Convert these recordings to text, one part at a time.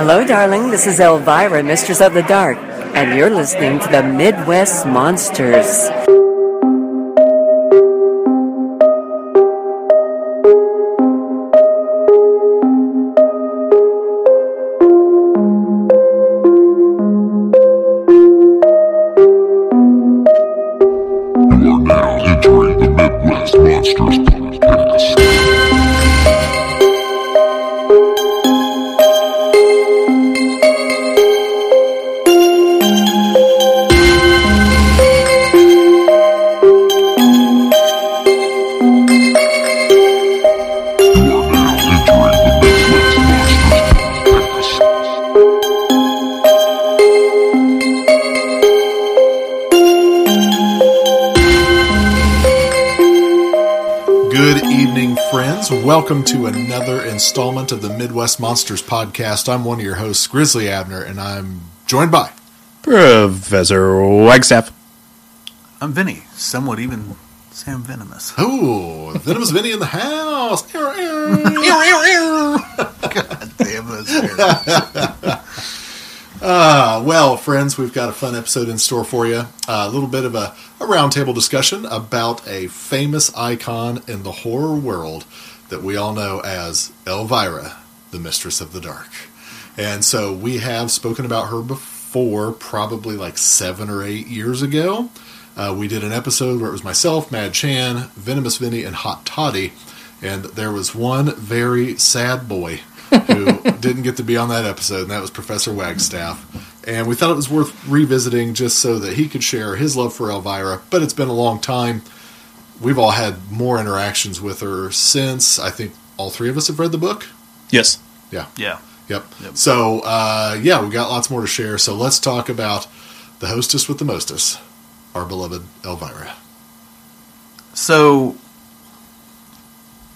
Hello, darling. This is Elvira, Mistress of the Dark, and you're listening to the Midwest Monsters. Welcome to another installment of the Midwest Monsters podcast. I'm one of your hosts, Grizzly Abner, and I'm joined by. Professor Wagstaff. I'm Vinny, somewhat even Sam Venomous. Oh, Venomous Vinny in the house. Ew, ew, ew, ew, ew. God damn it. Uh, well, friends, we've got a fun episode in store for you. Uh, a little bit of a, a roundtable discussion about a famous icon in the horror world that we all know as Elvira, the Mistress of the Dark. And so we have spoken about her before, probably like seven or eight years ago. Uh, we did an episode where it was myself, Mad Chan, Venomous Vinny, and Hot Toddy. And there was one very sad boy who didn't get to be on that episode, and that was Professor Wagstaff. And we thought it was worth revisiting just so that he could share his love for Elvira. But it's been a long time. We've all had more interactions with her since. I think all three of us have read the book. Yes. Yeah. Yeah. Yep. Yep. So, uh, yeah, we've got lots more to share. So let's talk about the hostess with the mostess, our beloved Elvira. So,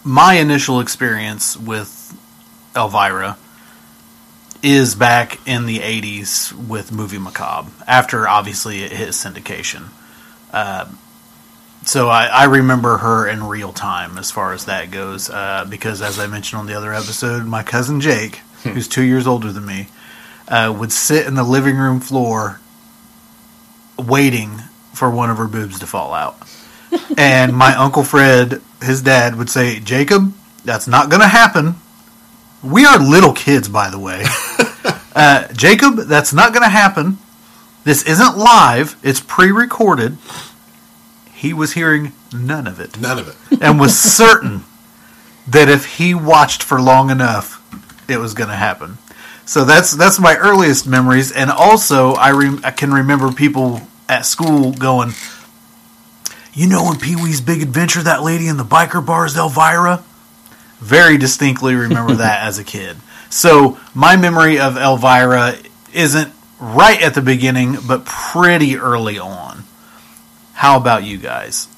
my initial experience with Elvira is back in the 80s with Movie Macabre, after obviously it hit syndication. Uh, so I, I remember her in real time as far as that goes, uh, because as I mentioned on the other episode, my cousin Jake, who's two years older than me, uh, would sit in the living room floor waiting for one of her boobs to fall out. and my uncle Fred, his dad, would say, Jacob, that's not going to happen. We are little kids, by the way. uh, Jacob, that's not going to happen. This isn't live, it's pre recorded. He was hearing none of it None of it. and was certain that if he watched for long enough, it was going to happen. So that's that's my earliest memories, and also I rem- I can remember people at school going, "You know, in Pee Wee's Big Adventure, that lady in the biker bar is Elvira." Very distinctly remember that as a kid. So my memory of Elvira isn't right at the beginning, but pretty early on. How about you guys?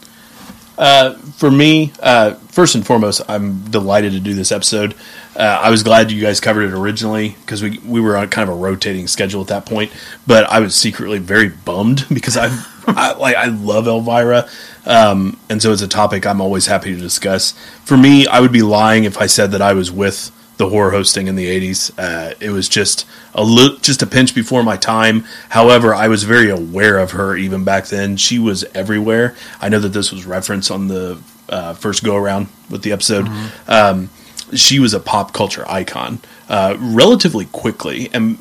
For me, uh, first and foremost, I'm delighted to do this episode. Uh, I was glad you guys covered it originally because we we were on kind of a rotating schedule at that point. But I was secretly very bummed because I, I like I love Elvira, um, and so it's a topic I'm always happy to discuss. For me, I would be lying if I said that I was with the horror hosting in the 80s. Uh, it was just a li- just a pinch before my time. However, I was very aware of her even back then. She was everywhere. I know that this was referenced on the uh, first go around with the episode. Um, she was a pop culture icon uh, relatively quickly, and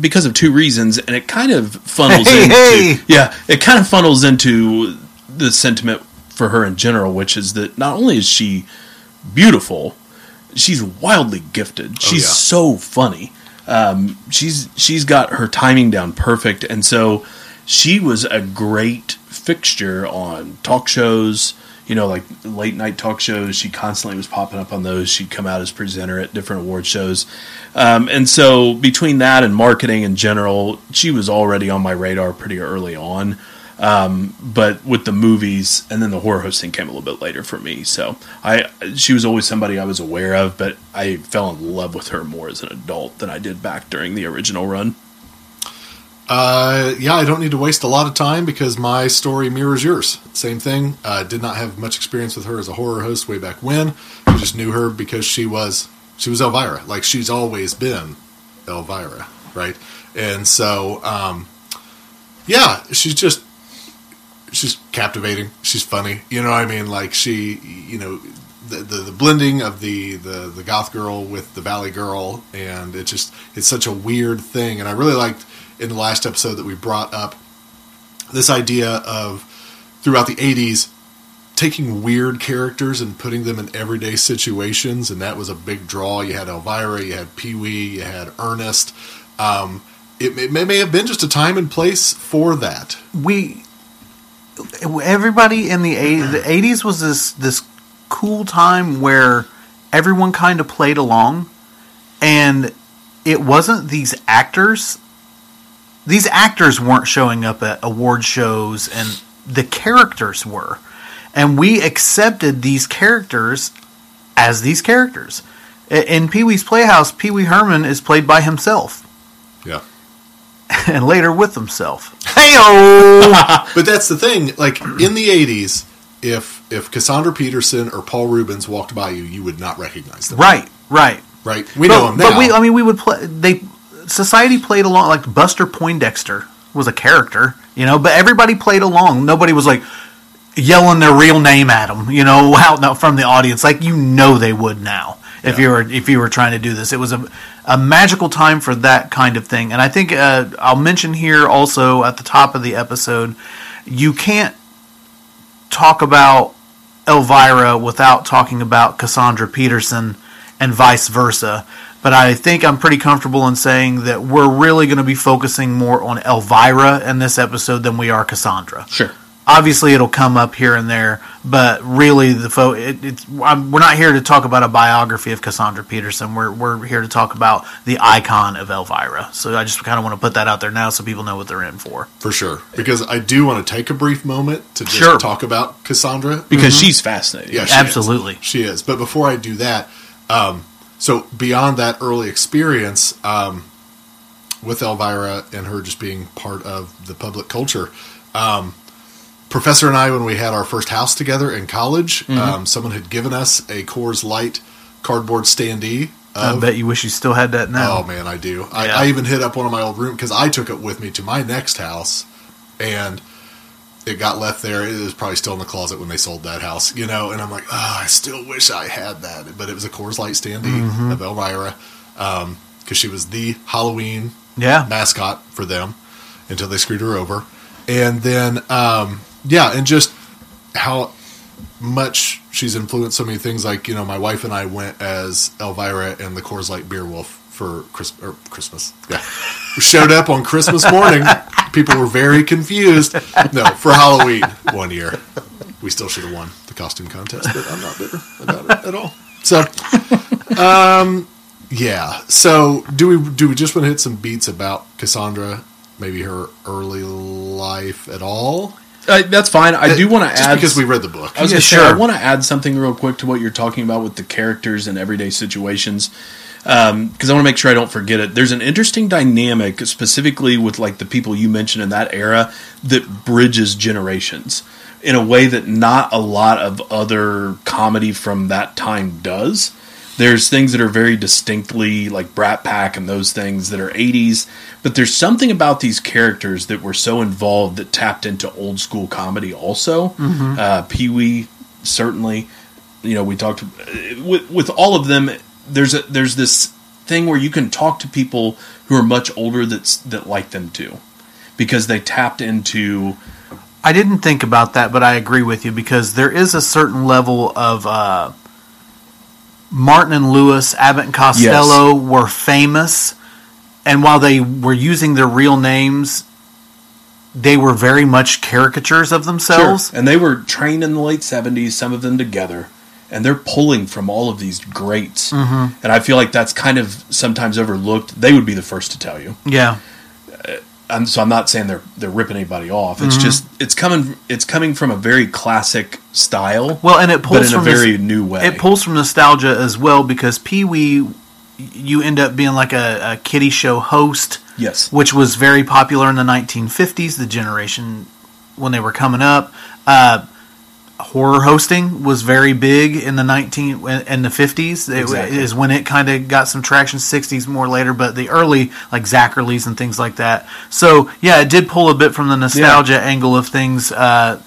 because of two reasons, and it kind of funnels Hey, into hey! yeah, it kind of funnels into the sentiment for her in general, which is that not only is she beautiful, she's wildly gifted. She's yeah. so funny. Um, she's she's got her timing down perfect, and so she was a great fixture on talk shows. You know, like late night talk shows. She constantly was popping up on those. She'd come out as presenter at different award shows, um, and so between that and marketing in general, she was already on my radar pretty early on. Um, but with the movies and then the horror hosting came a little bit later for me. So I, she was always somebody I was aware of, but I fell in love with her more as an adult than I did back during the original run. Uh, yeah, I don't need to waste a lot of time because my story mirrors yours. Same thing. Uh, did not have much experience with her as a horror host way back when. I just knew her because she was she was Elvira. Like she's always been Elvira, right? And so, um, yeah, she's just she's captivating. She's funny. You know what I mean? Like she, you know, the, the, the blending of the, the, the goth girl with the valley girl, and it just it's such a weird thing. And I really liked in the last episode that we brought up this idea of throughout the '80s taking weird characters and putting them in everyday situations, and that was a big draw. You had Elvira, you had Pee Wee, you had Ernest. Um, it, it may, may have been just a time and place for that. we everybody in the 80s, the 80s was this this cool time where everyone kind of played along and it wasn't these actors. These actors weren't showing up at award shows and the characters were. And we accepted these characters as these characters. In pee-wee's playhouse pee-wee herman is played by himself. Yeah. and later with himself hey But that's the thing. Like in the '80s, if if Cassandra Peterson or Paul Reubens walked by you, you would not recognize them. right right Right. We but, know him now. But we, I mean, we would play. They society played along. Like Buster Poindexter was a character, you know. But everybody played along. Nobody was like yelling their real name at them, you know, out from the audience. Like you know they would now if Yeah. you were if you were trying to do this. It was a a magical time for that kind of thing. And I think uh, I'll mention here also at the top of the episode, you can't talk about Elvira without talking about Cassandra Peterson and vice versa. But I think I'm pretty comfortable in saying that we're really going to be focusing more on Elvira in this episode than we are Cassandra. Sure. Obviously, it'll come up here and there, but really, the fo- it, it's I'm, we're not here to talk about a biography of Cassandra Peterson. We're we're here to talk about the icon of Elvira. So I just kind of want to put that out there now, so people know what they're in for. for sure, because I do want to take a brief moment to just Sure. talk about Cassandra. Because she's fascinating. Yeah, she Absolutely. is. she is. But before I do that, um, so beyond that early experience um, with Elvira and her just being part of the public culture, um, Professor and I, when we had our first house together in college, Mm-hmm. um, someone had given us a Coors Light cardboard standee. I bet you wish you still had that now. Oh man, I do. I, Yeah. I even hit up one of my old room because I took it with me to my next house, and it got left there. It was probably still in the closet when they sold that house, you know. And I'm like, oh, I still wish I had that, but it was a Coors Light standee Mm-hmm. of Elvira because she was the Halloween Yeah. mascot for them until they screwed her over. And then, um, yeah, and just how much she's influenced so many things. Like, you know, my wife and I went as Elvira and the Coors Light Beer Wolf for Chris- Christmas. Yeah. We showed up on Christmas morning. People were very confused. No, for Halloween one year. We still should have won the costume contest, but I'm not bitter about it at all. So, um, yeah. So, do we do we just want to hit some beats about Cassandra? Maybe her early life at all? Uh, that's fine. I do want to add because we read the book. I was Yeah, going to say I want to add something real quick to what you're talking about with the characters and everyday situations, because I want to make sure I don't forget it. There's an interesting dynamic, specifically with like the people you mentioned in that era, that bridges generations in a way that not a lot of other comedy from that time does. There's things that are very distinctly like Brat Pack and those things that are 80s, but there's something about these characters that were so involved that tapped into old school comedy also. Uh, Pee Wee, certainly. You know, we talked with, with all of them. There's a, there's this thing where you can talk to people who are much older that's that like them too, because they tapped into I didn't think about that, but I agree with you because there is a certain level of uh, Martin and Lewis, Abbott and Costello were famous, and while they were using their real names, they were very much caricatures of themselves. Sure. And they were trained in the late 70s, some of them together. And they're pulling from all of these greats. Mm-hmm. And I feel like that's kind of sometimes overlooked. They would be the first to tell you. Yeah, And so I'm not saying they're they're ripping anybody off. It's just it's coming it's coming from a very classic style. well, and it pulls but in a very this- new way. It pulls from nostalgia as well because Pee Wee, you end up being like a, a kiddie show host. yes. which was very popular in the 1950s, the generation when they were coming up. Uh, horror hosting was very big in the 19 in the 50s it Exactly. is when it kind of got some traction 60s more later but the early like Zacherleys and things like that. So yeah it did pull a bit from the nostalgia angle of things uh,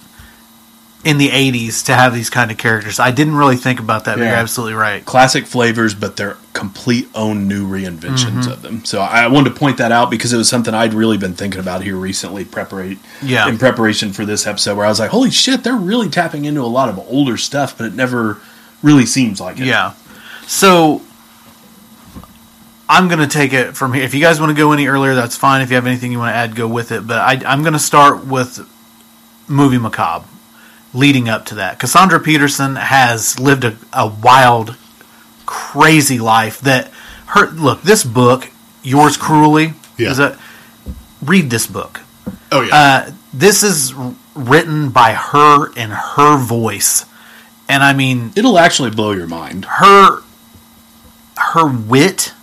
in the 80s to have these kind of characters I didn't really think about that but you're absolutely right classic flavors, but they're complete own new reinventions mm-hmm. of them. So I wanted to point that out because it was something I'd really been thinking about here recently, preparate Yeah. in preparation for this episode, where I was like, "Holy shit, they're really tapping into a lot of older stuff," but it never really seems like it. Yeah. So I'm going to take it from here. If you guys want to go any earlier, that's fine. If you have anything you want to add, go with it. But I, I'm going to start with movie macabre. Leading up to that, Cassandra Peterson has lived a, a wild, crazy life. That her look. This book, yours cruelly, Yeah. is a read this book. Oh yeah. Uh, this is written by her in her voice, and I mean, It'll actually blow your mind. her her wit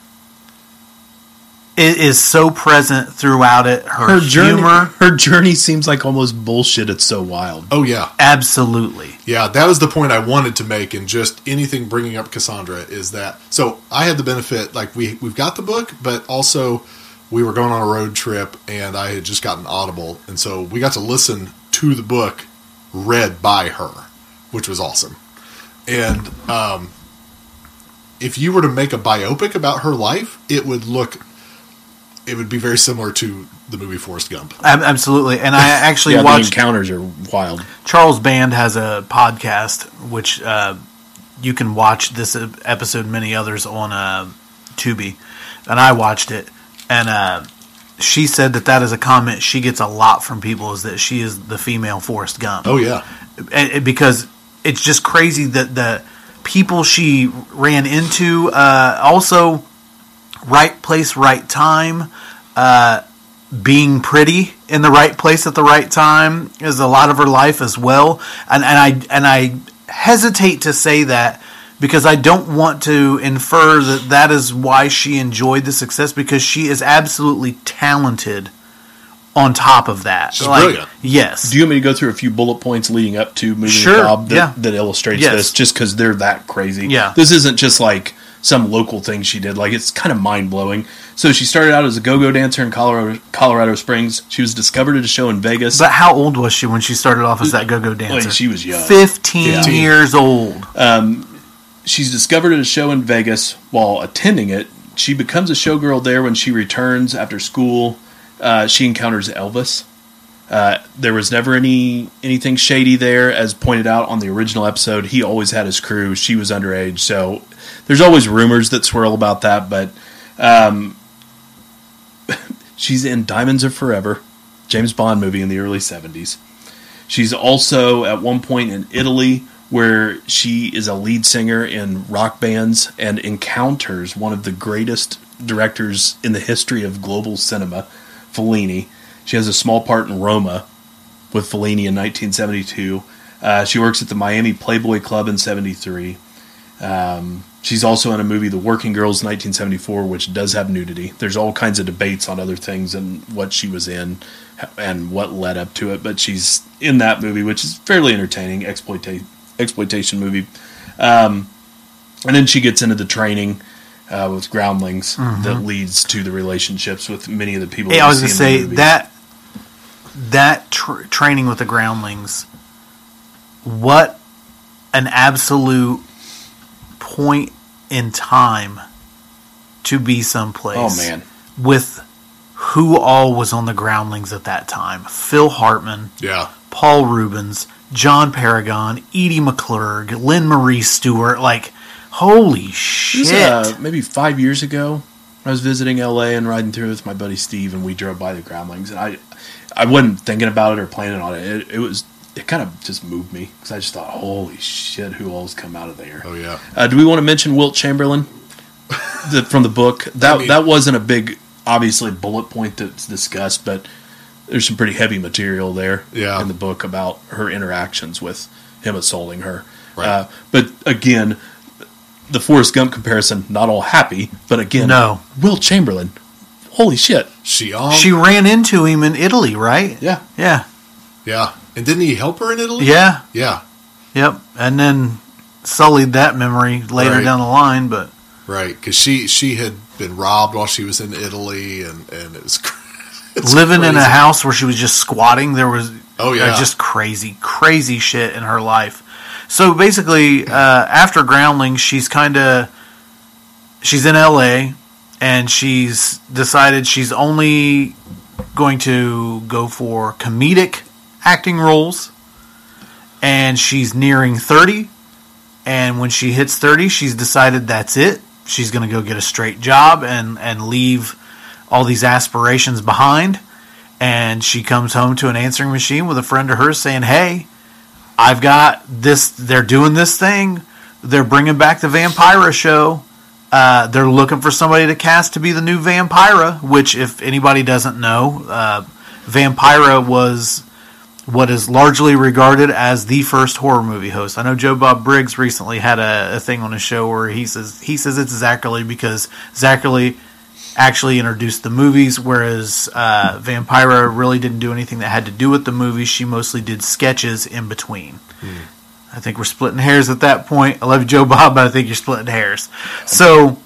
i- is so present throughout it. Her, Her journey, humor, her journey seems like almost bullshit. It's so wild. oh yeah. absolutely. Yeah, that was the point I wanted to make, and just anything bringing up Cassandra is that. So I had the benefit, like we we've got the book, but also we were going on a road trip, and I had just gotten Audible, and so we got to listen to the book read by her, which was awesome. And um, if you were to make a biopic about her life, it would look, it would be very similar to the movie Forrest Gump. Absolutely. And I actually Yeah, the watched encounters are wild. Charles Band has a podcast which uh, you can watch this episode and many others on uh, Tubi, and I watched it, and uh, she said that that is a comment she gets a lot from people is that she is the female Forrest Gump. Oh yeah, and, and because it's just crazy that the people she ran into uh, also right place right time uh, being pretty in the right place at the right time is a lot of her life as well and, and I and I hesitate to say that because I don't want to infer that that is why she enjoyed the success because she is absolutely talented on top of that She's brilliant. yes Do you want me to go through a few bullet points leading up to movie Sure, Macabre that, yeah. that illustrates Yes. this? Just because they're that crazy. Yeah. This isn't just like some local thing she did. Like it's kind of mind blowing. So she started out as a go-go dancer in Colorado, Colorado Springs. She was discovered at a show in Vegas. But how old was she when she started off as that go-go dancer? Like, she was young. 15 Yeah. years old. She's discovered at a show in Vegas while attending it. She becomes a showgirl there when she returns after school. Uh, she encounters Elvis. Uh, there was never any anything shady there, as pointed out on the original episode. He always had his crew. She was underage, so there's always rumors that swirl about that. But um, she's in Diamonds Are Forever, James Bond movie in the early '70s. She's also at one point in Italy where she is a lead singer in rock bands and encounters one of the greatest directors in the history of global cinema, Fellini. She has a small part in Roma with Fellini in 1972. Uh, she works at the Miami Playboy Club in 73. Um, she's also in a movie, The Working Girls, 1974, which does have nudity. There's all kinds of debates on other things and what she was in and what led up to it, but she's in that movie, which is fairly entertaining exploita- exploitation movie. Um, and then she gets into the training uh, with groundlings that leads to the relationships with many of the people. Hey, I was going to see in the say that that tr- training with the groundlings what an absolute point in time to be someplace. Oh man, With who all was on the groundlings at that time. Phil Hartman, yeah. Paul Reubens, John Paragon, Edie McClurg, Lynn Marie Stewart. Like, holy It shit! was, uh, maybe five years ago. I was visiting LA and riding through with my buddy Steve, and we drove by the groundlings, and I, I wasn't thinking about it or planning on it. It, it was, it kind of just moved me because I just thought, holy shit, who all's come out of there? Oh yeah. Uh, do we want to mention Wilt Chamberlain the, from the book? That I mean- that wasn't a big, obviously bullet point that's discussed, but there's some pretty heavy material there Yeah. in the book about her interactions with him assaulting her. Right. Uh, but again, the Forrest Gump comparison, not all happy, but again, No. Wilt Chamberlain, holy shit, She on. she ran into him in Italy, right? yeah. Yeah. yeah. And didn't he help her in Italy? Yeah. Yeah. Yep, and then sullied that memory later Right. down the line. But Right, because she she had been robbed while she was in Italy, and and it was cr- it's living in a house where she was just squatting, there was Oh, uh, yeah. just crazy, crazy shit in her life. So basically, uh, after Groundling, she's kind of she's in L.A. and she's decided she's only going to go for comedic acting roles, and she's nearing thirty. And when she hits thirty, she's decided that's it. She's going to go get a straight job and and leave all these aspirations behind. And she comes home to an answering machine with a friend of hers saying, "Hey, I've got this. They're doing this thing. They're bringing back the Vampira show. Uh, they're looking for somebody to cast to be the new Vampira. Which, if anybody doesn't know, uh, Vampira was what is largely regarded as the first horror movie host. I know Joe Bob Briggs recently had a, a thing on his show where he says he says it's Zacherley because Zacherley actually introduced the movies, whereas uh, Vampira really didn't do anything that had to do with the movies. She mostly did sketches in between. I think we're splitting hairs at that point. I love you, Joe Bob, but I think you're splitting hairs. So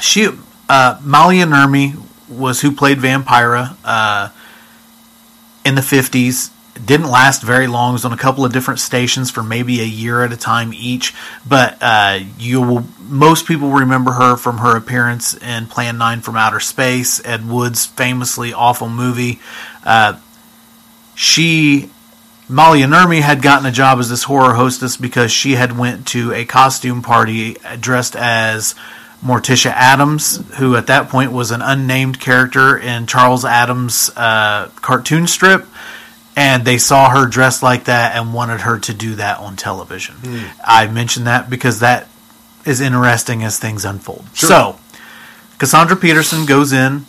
she, uh, Malia Nurmi was who played Vampira uh, in the 50s. Didn't last very long. It was on a couple of different stations for maybe a year at a time each. But uh, you will, most people remember her from her appearance in Plan 9 from Outer Space, Ed Wood's famously awful movie. Uh, she Malia Nurmi had gotten a job as this horror hostess because she had went to a costume party dressed as Morticia Addams, who at that point was an unnamed character in Charles Addams' uh, cartoon strip, and they saw her dressed like that and wanted her to do that on television. I mentioned that because that is interesting as things unfold. So, Cassandra Peterson goes in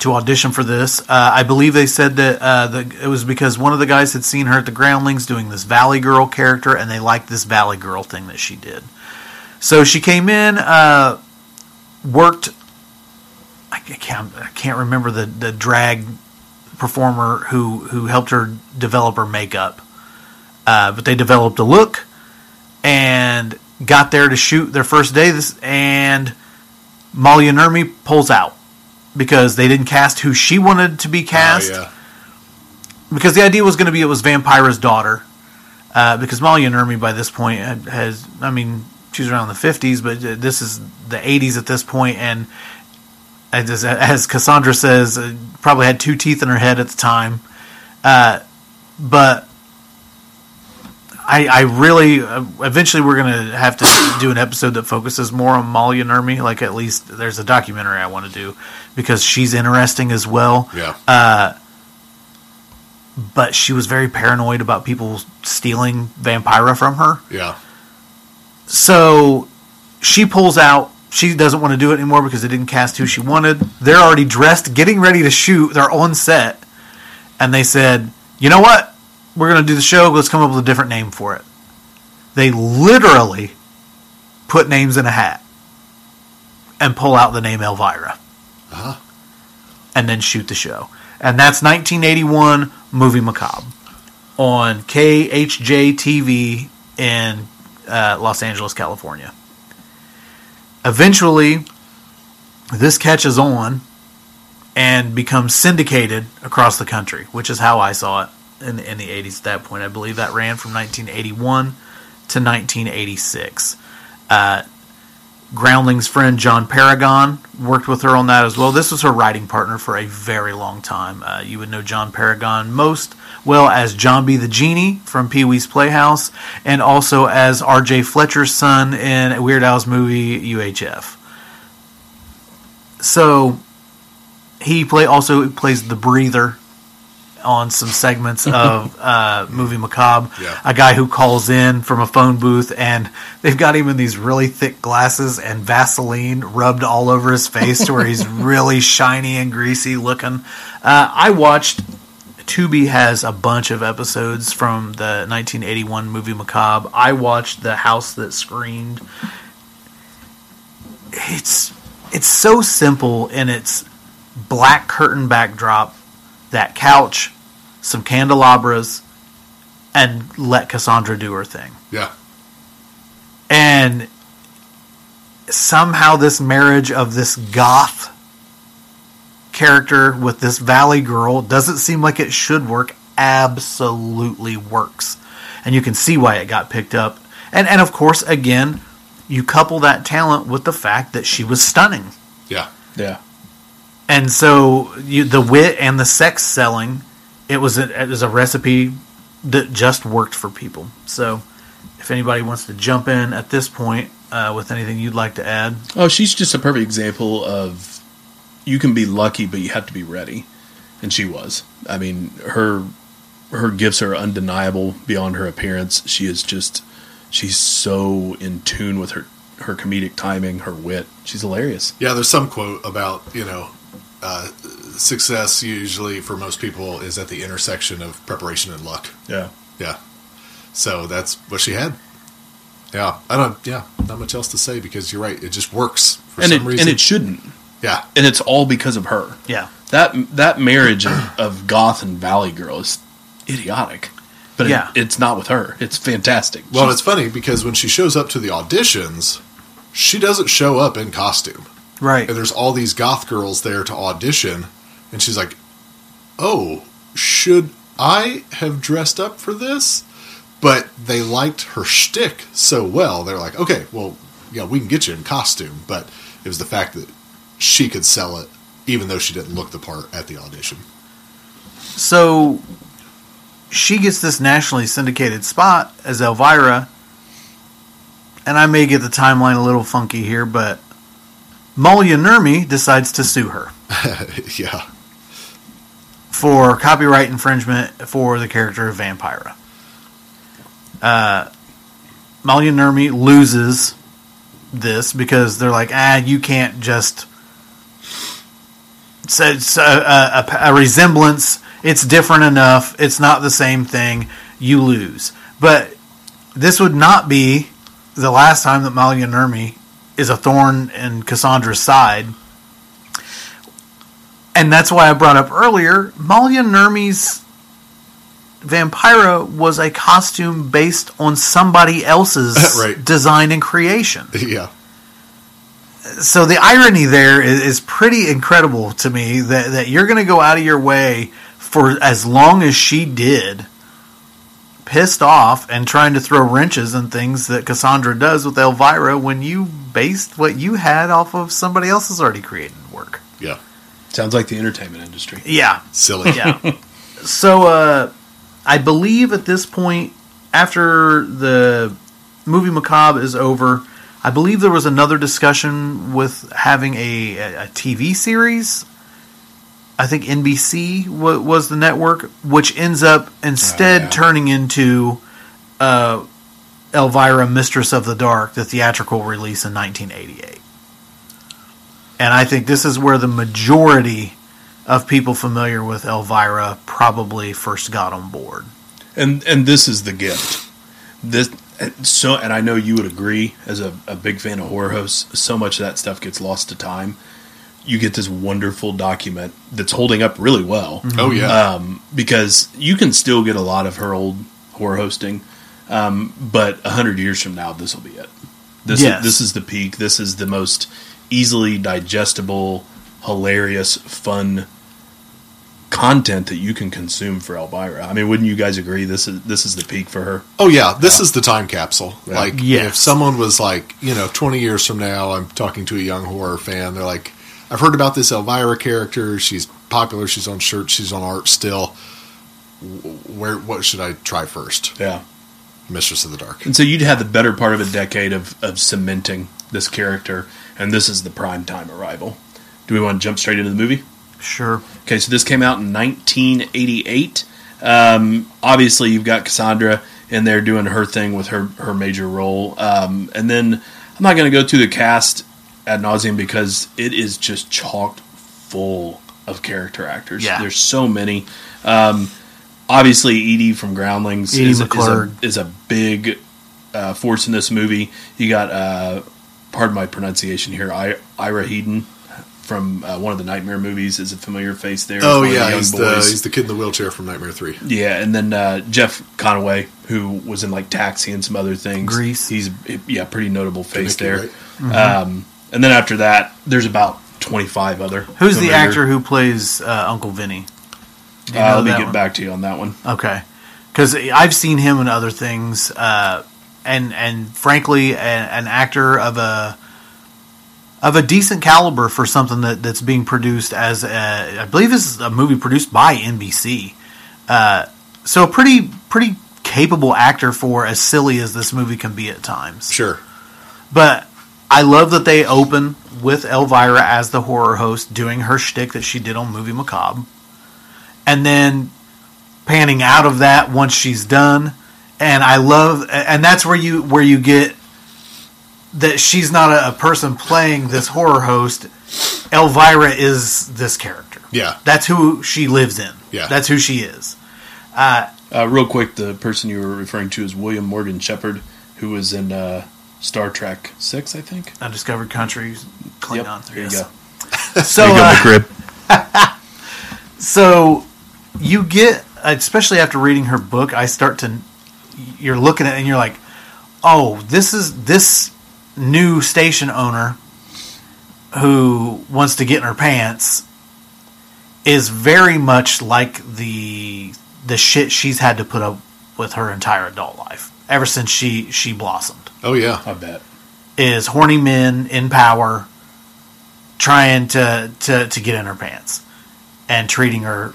to audition for this. Uh, I believe they said that uh, the, it was because one of the guys had seen her at the Groundlings doing this Valley Girl character, and they liked this Valley Girl thing that she did. So she came in, uh, worked. I can't, I can't remember the, the drag performer who who helped her develop her makeup, uh, but they developed a look and got there to shoot their first day. This and Malia Nurmi pulls out because they didn't cast who she wanted to be cast. Oh, yeah. Because the idea was going to be it was Vampira's daughter. Uh, because Malia Nurmi by this point has, I mean, she's around the 50s, but uh, this is the 80s at this point, and as, as Cassandra says, uh, probably had two teeth in her head at the time. Uh, but I, I really, uh, eventually, we're going to have to do an episode that focuses more on Malia Nurmi. Like, at least there's a documentary I want to do because she's interesting as well Yeah. but she was very paranoid about people stealing Vampira from her. yeah. So she pulls out. She doesn't want to do it anymore because they didn't cast who she wanted. They're already dressed, getting ready to shoot. They're on set. And they said, you know what? We're going to do the show. Let's come up with a different name for it. They literally put names in a hat and pull out the name Elvira Uh-huh. and then shoot the show. And that's 1981 Movie Macabre on KHJ TV in uh, Los Angeles, California. Eventually, this catches on and becomes syndicated across the country, which is how I saw it in, in the 80s at that point. I believe that ran from 1981 to 1986. Uh, Groundling's friend John Paragon worked with her on that as well. This was her writing partner for a very long time. Uh, you would know John Paragon most well as Jambi the Genie from Pee Wee's Playhouse, and also as R.J. Fletcher's son in Weird Al's movie UHF. So he play also plays the breather on some segments of uh, movie macabre. Yeah. A guy who calls in from a phone booth, and they've got him in these really thick glasses and Vaseline rubbed all over his face to where he's really shiny and greasy looking. Uh, I watched. Tubi has a bunch of episodes from the 1981 movie Macabre. I watched The House That Screamed. It's it's so simple in its black curtain backdrop, that couch, some candelabras, and let Cassandra do her thing. Yeah. And somehow this marriage of this goth character with this valley girl doesn't seem like it should work absolutely works and you can see why it got picked up and and of course again you couple that talent with the fact that she was stunning Yeah. Yeah. and so you, the wit and the sex selling it was a, it was a recipe that just worked for people so if anybody wants to jump in at this point uh, with anything you'd like to add Oh, she's just a perfect example of you can be lucky, but you have to be ready, and she was. I mean, her her gifts are undeniable beyond her appearance. She is just she's so in tune with her her comedic timing, her wit. She's hilarious. Yeah, there's some quote about, you know, uh, success usually for most people is at the intersection of preparation and luck. Yeah. Yeah. So that's what she had. Yeah. I don't, yeah, not much else to say because you're right. It just works for and some it reason. and it shouldn't. yeah. And it's all because of her. yeah That that marriage of, of goth and valley girl is idiotic. But it- Yeah. it's not with her. It's fantastic. Well, She's- it's funny because when she shows up to the auditions, she doesn't show up in costume. right And there's all these goth girls there to audition. And she's like, oh, should I have dressed up for this? But they liked her shtick so well. They're like, okay, well, yeah, we can get you in costume. But it was the fact that she could sell it, even though she didn't look the part at the audition. So she gets this nationally syndicated spot as Elvira, and I may get the timeline a little funky here, but Malia Nurmi decides to sue her yeah. For copyright infringement for the character of Vampira. Uh, Malia loses this because they're like, ah, you can't just. So it's a, a, resemblance. It's different enough. It's not the same thing. You lose. But this would not be the last time that Malia Nurmi is a thorn in Cassandra's side. And that's why I brought up earlier Malia Nurmi's Vampira was a costume based on somebody else's Right. design and creation Yeah. so the irony there is, is pretty incredible to me that, that you're going to go out of your way for as long as she did pissed off and trying to throw wrenches and things that Cassandra does with Elvira when you based what you had off of somebody else's already created work. Yeah. Sounds like the entertainment industry. Yeah. Silly. Yeah. so uh I believe at this point after the movie Macabre is over, I believe there was another discussion with having a, a, TV series. I think NBC wa was the network, which ends up instead Oh, yeah. turning into uh, Elvira, Mistress of the Dark, the theatrical release in 1988. And I think this is where the majority of people familiar with Elvira probably first got on board. and and this is the gift. This so, and I know you would agree as a, a big fan of horror hosts. So much of that stuff gets lost to time. You get this wonderful document that's holding up really well. Oh, yeah. um, because you can still get a lot of her old horror hosting, um, but a hundred years from now, this will be it. This Yes. is, this is the peak. This is the most easily digestible, hilarious, fun content that you can consume for Elvira. I mean, wouldn't you guys agree? This is this is the peak for her. Oh yeah, this is the time capsule. Yeah. Like Yes. if someone was like, you know, 20 years from now, I'm talking to a young horror fan, they're like, I've heard about this Elvira character, she's popular, she's on shirts, she's on art still. Where what should I try first? Yeah. Mistress of the Dark. And so you'd have the better part of a decade of, of cementing this character, and this is the prime time arrival. Do we want to jump straight into the movie? Sure. Okay, so this came out in 1988. Um, obviously, you've got Cassandra in there doing her thing with her her major role, um, and then I'm not going to go through the cast ad nauseum because it is just chocked full of character actors. Yeah. There's so many. Um, obviously, Edie from Groundlings Edie is, is, a, is a big uh, force in this movie. You got, uh, pardon my pronunciation here, I, Ira Heeden from uh, one of the Nightmare movies is a familiar face there. Oh of the yeah, young he's the he's the kid in the wheelchair from Nightmare Three. Yeah, and then uh, Jeff Conaway, who was in like Taxi and some other things. Grease. He's yeah, pretty notable face Doohickey, there. right? Um, and then after that, there's about 25 other. Who's the actor who plays uh, Uncle Vinny? You Uh, know let me get one? back to you on that one. Okay, because I've seen him in other things, uh, and and frankly, a, an actor of a of a decent caliber for something that, that's being produced as a, I believe this is a movie produced by NBC. Uh, so a pretty pretty capable actor for as silly as this movie can be at times. Sure. But I love that they open with Elvira as the horror host doing her shtick that she did on Movie Macabre. And then panning out of that once she's done. And I love and that's where you where you get that she's not a, a person playing this horror host. Elvira is this character. Yeah. That's who she lives in. Yeah. That's who she is. Uh, real quick, the person you were referring to is William Morgan Sheppard, who was in uh, Star Trek Six, I think. Undiscovered Countries, Klingon. Yep, there you go. So, there you go, uh, So you get, especially after reading her book, I start to, you're looking at it and you're like, oh, this is this new station owner who wants to get in her pants is very much like the the shit she's had to put up with her entire adult life ever since she she blossomed Oh yeah. I bet. is horny men in power trying to to, to get in her pants and treating her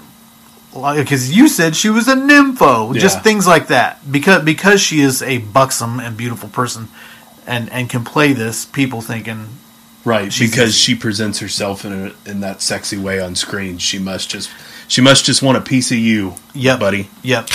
because you said she was a nympho Yeah. just things like that because because she is a buxom and beautiful person and and can play this people thinking Right, because easy. she presents herself in a, in that sexy way on screen. She must just she must just want a piece of you, Yep. buddy. Yep.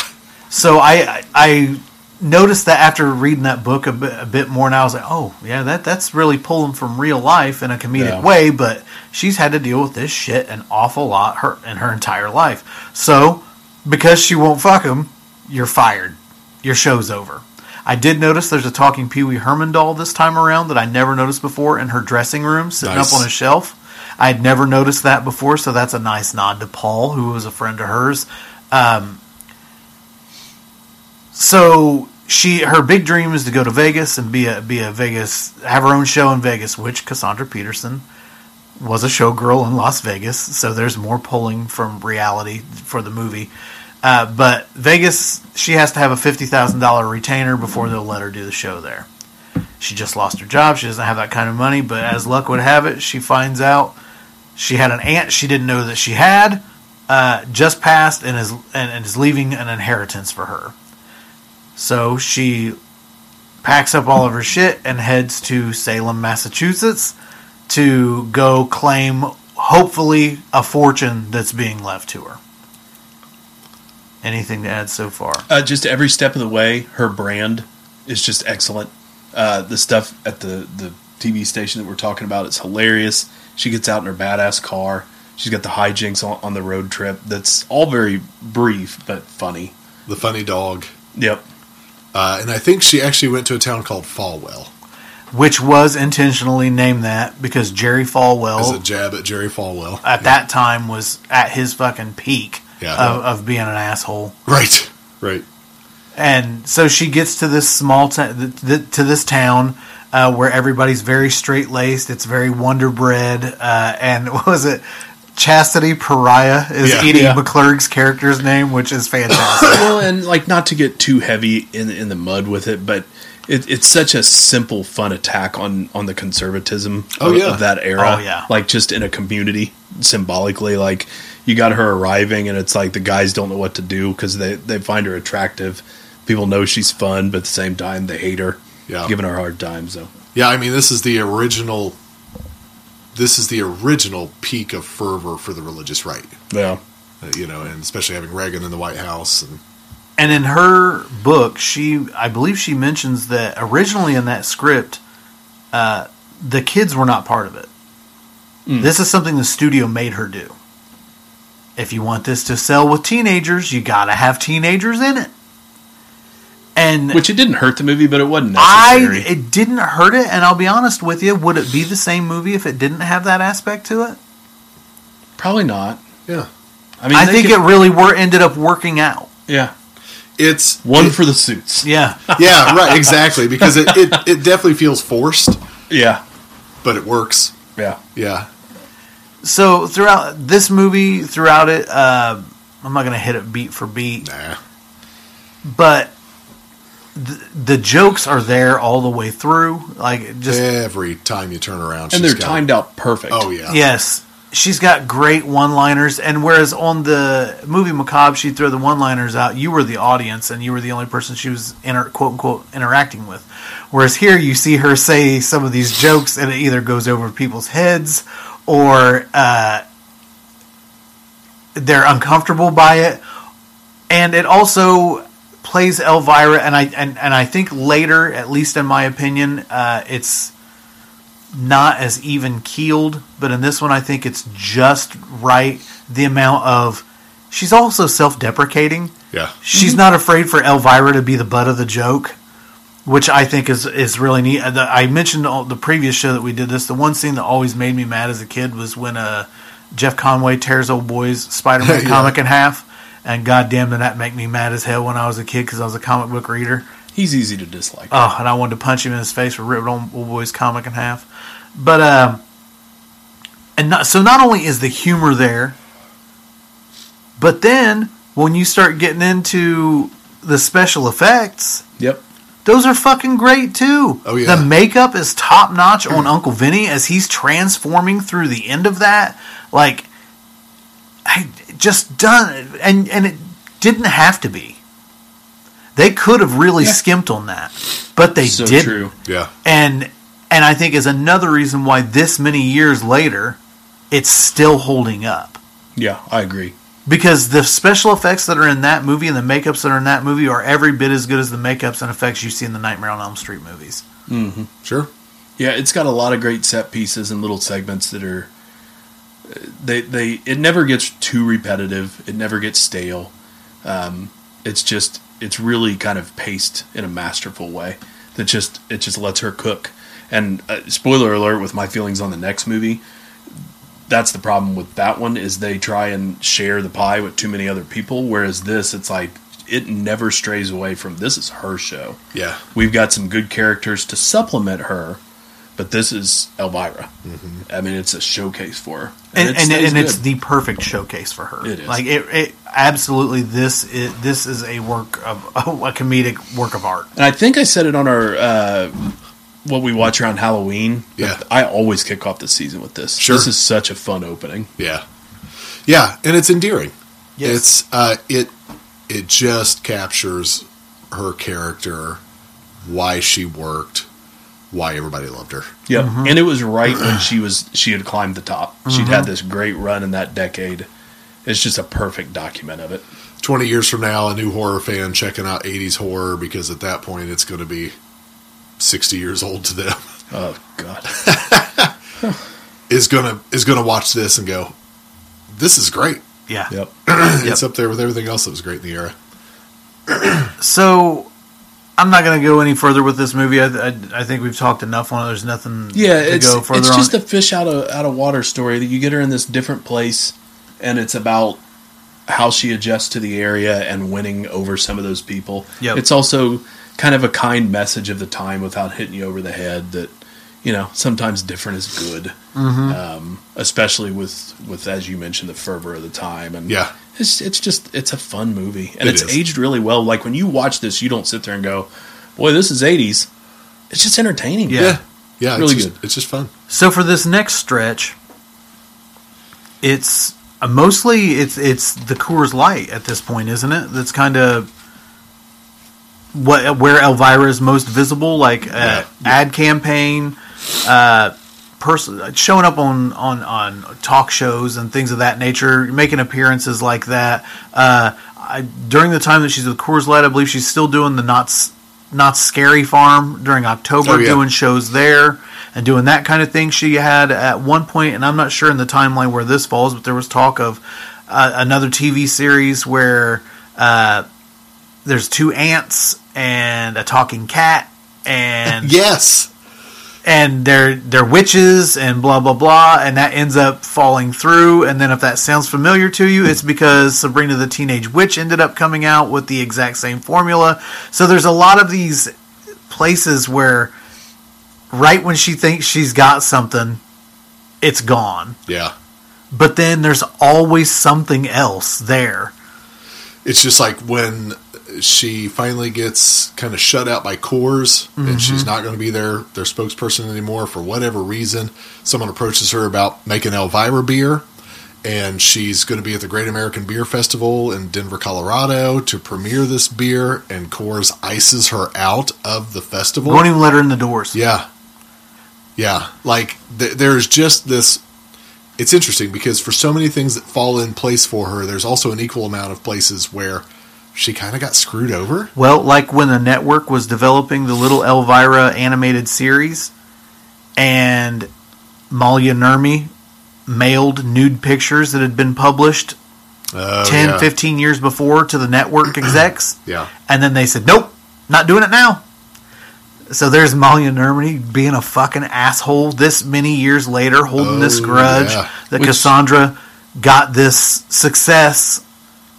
So I I noticed that after reading that book a bit, a bit more, and I was like, oh yeah, that that's really pulling from real life in a comedic Yeah. way. But she's had to deal with this shit an awful lot her in her entire life. So because she won't fuck him, you're fired. Your show's over. I did notice there's a talking Pee Wee Herman doll this time around that I never noticed before in her dressing room, sitting Nice. up on a shelf. I had never noticed that before, so that's a nice nod to Paul, who was a friend of hers. Um, so she her big dream is to go to Vegas and be a be a Vegas have her own show in Vegas, which Cassandra Peterson was a showgirl in Las Vegas. So there's more pulling from reality for the movie. Uh, but Vegas, she has to have a fifty thousand dollar retainer before they'll let her do the show there. She just lost her job. She doesn't have that kind of money. But as luck would have it, she finds out she had an aunt she didn't know that she had uh, just passed and is and, and is leaving an inheritance for her. So she packs up all of her shit and heads to Salem, Massachusetts to go claim, hopefully, a fortune that's being left to her. Anything to add so far? Uh, just every step of the way, her brand is just excellent. Uh, the stuff at the the TV station that we're talking about it's hilarious. She gets out in her badass car. She's got the hijinks on, on the road trip. That's all very brief but funny. The funny dog. Yep. Uh, and I think she actually went to a town called Falwell Which was intentionally named that because Jerry as a jab at Jerry Falwell. at that time was at his fucking peak Yeah. of, of being an asshole. Right. Right. and so she gets to this small ta- th- th- to this town uh, where everybody's very straight laced. It's very Wonder Bread, uh, and what was it? Chastity Pariah is Yeah. Edie Yeah. McClurg's character's name, which is fantastic. well, and like not to get too heavy in in the mud with it, but it, it's such a simple, fun attack on on the conservatism Oh, of, yeah. of that era. Oh, yeah. like just in a community symbolically, like you got her arriving, and it's like the guys don't know what to do because they they find her attractive. People know she's fun, but at the same time they hate her, Yeah. giving her a hard time. So Yeah, I mean, this is the original. This is the original peak of fervor for the religious right. yeah, Uh, you know, and especially having Reagan in the White House, and and in her book, she I believe she mentions that originally in that script, uh, the kids were not part of it. This is something the studio made her do. If you want this to sell with teenagers, you got to have teenagers in it. And which it didn't hurt the movie, but it wasn't I it didn't hurt it, and I'll be honest with you, would it be the same movie if it didn't have that aspect to it? Probably not. Yeah, I mean, I think could- it really were ended up working out. Yeah, it's one it- for the suits. Yeah. yeah, right, exactly because it, it it definitely feels forced, Yeah, but it works. yeah. Yeah, So throughout this movie, throughout it, uh, I'm not going to hit it beat for beat, nah, but the, the jokes are there all the way through. Like just every time you turn around, And they're got- timed out perfect. Oh yeah, yes, she's got great one-liners. And whereas on the movie Macabre, she'd throw the one-liners out, you were the audience, and you were the only person she was inter- quote unquote interacting with. Whereas here, you see her say some of these jokes, and it either goes over people's heads or uh, they're uncomfortable by it, and it also plays Elvira. And I and, and I think later, at least in my opinion, uh, it's not as even keeled. But in this one, I think it's just right. The amount of she's also self deprecating. yeah. She's not afraid for Elvira to be the butt of the joke, which I think is is really neat. I mentioned on the previous show that we did this. The one scene that always made me mad as a kid was when uh, Jeff Conaway tears old boy's Spider Man Yeah. comic in half. And goddamn, did that make me mad as hell when I was a kid because I was a comic book reader. He's easy to dislike. Oh, and I wanted to punch him in his face for ripping old boy's comic in half. But um, and not, so not only is the humor there, but then when you start getting into the special effects, yep. those are fucking great too. Oh, yeah. The makeup is top notch on Uncle Vinny as he's transforming through the end of that. Like, I just done, and and it didn't have to be. They could have really skimped on that, but they So didn't true. Yeah, and and I think is another reason why this many years later, it's still holding up Yeah, I agree. because the special effects that are in that movie and the makeups that are in that movie are every bit as good as the makeups and effects you see in the Nightmare on Elm Street movies. Mm-hmm. sure. Yeah, it's got a lot of great set pieces and little segments that are they they it never gets too repetitive. It never gets stale. Um, it's just it's really kind of paced in a masterful way that just it just lets her cook. And uh, spoiler alert with my feelings on the next movie. That's the problem with that one is they try and share the pie with too many other people. Whereas this, it's like it never strays away from this is her show. Yeah, We've got some good characters to supplement her, but this is Elvira. Mm-hmm. I mean, it's a showcase for her, And it and, stays and it's the perfect showcase for her. It is. like it, it absolutely this is this is a work of a comedic work of art. and I think I said it on our uh, what we watch around Halloween. Yeah. I always kick off the season with this. Sure. This is such a fun opening. yeah, yeah, and it's endearing. Yes. It's uh, it it just captures her character, why she worked, why everybody loved her. Yep. Mm-hmm. And it was right when she was she had climbed the top. She'd had this great run in that decade. It's just a perfect document of it. 20 years from now, a new horror fan checking out 80s horror because at that point it's going to be 60 years old to them Oh God. is going to is going to watch this and go, "This is great." Yeah. Yep. It's up there with everything else that was great in the era. So I'm not going to go any further with this movie. I, I, I think we've talked enough on it. There's nothing Yeah, to it's go further it's on. just a fish out of out of water story that you get her in this different place, and it's about how she adjusts to the area and winning over some of those people. Yep. It's also kind of a kind message of the time without hitting you over the head that you know sometimes different is good, Mm-hmm. um, especially with with as you mentioned the fervor of the time and Yeah. It's it's just it's a fun movie and It it's is. aged really well. Like when you watch this, you don't sit there and go, "Boy, this is '80s." It's just entertaining. Yeah. Yeah. Yeah, Really it's just, good. It's just fun. So for this next stretch, it's uh, mostly it's it's the Coors Light at this point, isn't it? That's kind of what where Elvira is most visible, like uh, Yeah. ad campaign, uh, person showing up on, on on talk shows and things of that nature, making appearances like that. Uh, I, during the time that she's with Coors Light, I believe she's still doing the not Knott's Scary Farm during October, Oh, yeah. doing shows there and doing that kind of thing. She had at one point, and I'm not sure in the timeline where this falls, but there was talk of uh, another TV series where uh, there's two ants and a talking cat, and Yes. And they're they're witches and blah blah blah, and that ends up falling through. And then if that sounds familiar to you, it's because Sabrina the Teenage Witch ended up coming out with the exact same formula. So there's a lot of these places where right when she thinks she's got something, it's gone. Yeah. But then there's always something else there. It's just like when she finally gets kind of shut out by Coors and mm-hmm. she's not going to be their their spokesperson anymore for whatever reason. Someone approaches her about making Elvira beer, and she's going to be at the Great American Beer Festival in Denver, Colorado, to premiere this beer. And Coors ices her out of the festival. Won't even let her in the doors. Yeah. Yeah. Like, th- there's just this. It's interesting because for so many things that fall in place for her, there's also an equal amount of places where she kind of got screwed over. Well, like when the network was developing the little Elvira animated series, and Maila Nurmi mailed nude pictures that had been published Oh, 10, yeah. 15 years before to the network execs. Yeah. And then they said, nope, not doing it now. So there's Maila Nurmi being a fucking asshole this many years later, holding this Oh, grudge yeah. that Which- Cassandra got this success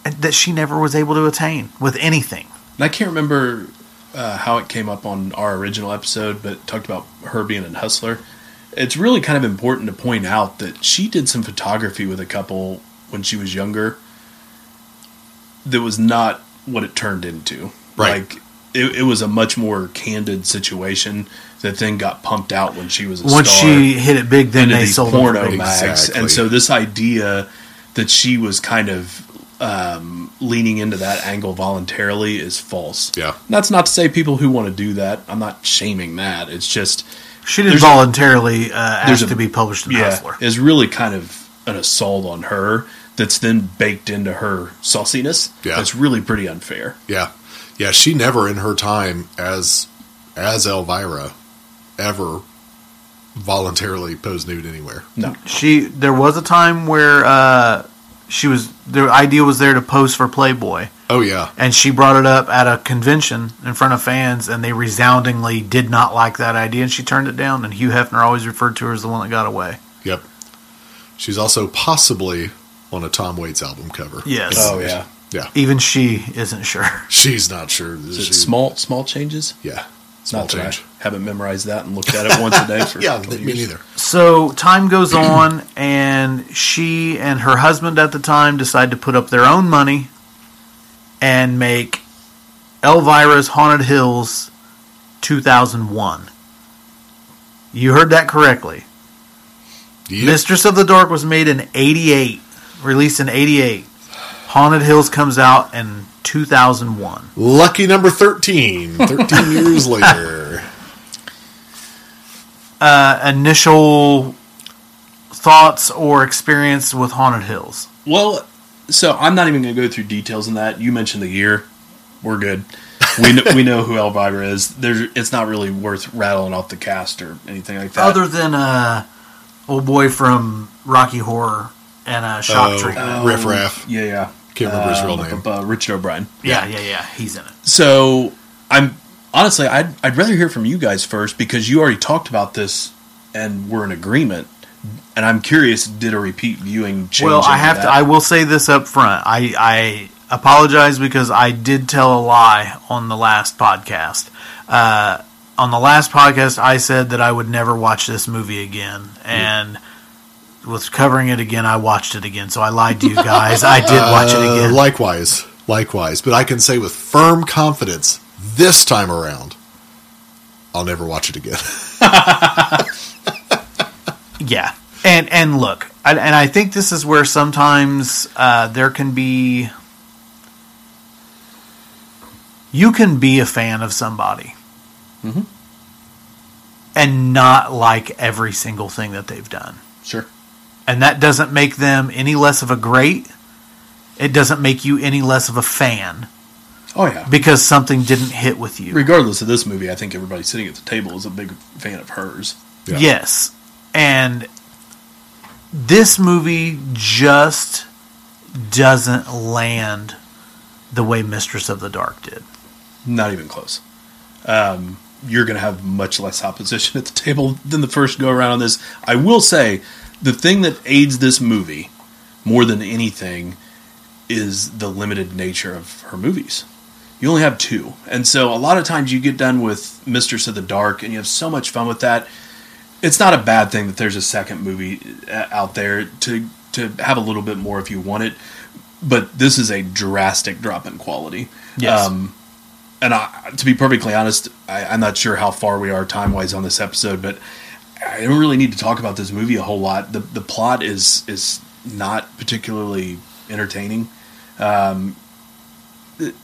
that she never was able to attain with anything. And I can't remember uh, how it came up on our original episode, but it talked about her being a hustler. It's really kind of important to point out that she did some photography with a couple when she was younger that was not what it turned into. Right. Like, it, it was a much more candid situation that then got pumped out when she was a Once star she hit it big, then they sold porno them. mags, Exactly. and so this idea that she was kind of um, leaning into that angle voluntarily is false. Yeah. And that's not to say people who want to do that. I'm not shaming that. It's just She didn't voluntarily uh, ask there's a- to be published in yeah, Hustler. is really kind of an assault on her that's then baked into her sauciness. Yeah. That's really pretty unfair. Yeah. Yeah. She never in her time as as Elvira ever voluntarily posed nude anywhere. No. She there was a time where uh, she was the idea was there to pose for Playboy, Oh, yeah. and she brought it up at a convention in front of fans, and they resoundingly did not like that idea, and she turned it down. And Hugh Hefner always referred to her as the one that got away. Yep. She's also possibly on a Tom Waits album cover. Yes. Oh yeah. Yeah. Even she isn't sure. She's not sure. Is it She- small small changes? Yeah. Small Not that change. I haven't memorized that and looked at it once a day for Yeah, me years. neither. So time goes on, and she and her husband at the time decide to put up their own money and make Elvira's Haunted Hills 2001. You heard that correctly. Yep. Mistress of the Dark was made in 88, released in 88. Haunted Hills comes out in 2001. Lucky number 13. 13 years later. Uh, initial thoughts or experience with Haunted Hills? Well, so I'm not even going to go through details on that. You mentioned the year. We're good. We know, we know who Elvira is. There's, it's not really worth rattling off the cast or anything like that. Other than uh, old boy from Rocky Horror and uh, Shock Oh. Tree. Uh, Riff Raff. Yeah, yeah. Can't remember his real look name. up, uh, Richard O'Brien. yeah, yeah, yeah. He's in it. So I'm honestly, I'd I'd rather hear from you guys first because you already talked about this and we're in agreement. And I'm curious, did a repeat viewing change? Well, I any of have to. I will say this up front. I, I apologize because I did tell a lie on the last podcast. Uh, on the last podcast, I said that I would never watch this movie again, and with covering it again, I watched it again. So I lied to you guys. I did watch it Uh, again. likewise. Likewise. But I can say with firm confidence this time around, I'll never watch it again. Yeah, and and look, I, and I think this is where sometimes uh, there can be. You can be a fan of somebody, mm-hmm. and not like every single thing that they've done, sure. and that doesn't make them any less of a great. It doesn't make you any less of a fan Oh yeah. because something didn't hit with you. Regardless of this movie, I think everybody sitting at the table is a big fan of hers. Yeah. Yes. And this movie just doesn't land the way Mistress of the Dark did. Not even close. Um, you're going to have much less opposition at the table than the first go around on this. I will say the thing that aids this movie more than anything is the limited nature of her movies. You only have two. And so a lot of times you get done with Mistress of the Dark and you have so much fun with that. It's not a bad thing that there's a second movie uh, out there to to have a little bit more if you want it. But this is a drastic drop in quality. Yes. Um, and I, to be perfectly honest, I, I'm not sure how far we are time wise on this episode, but I don't really need to talk about this movie a whole lot. The the plot is is not particularly entertaining. Um,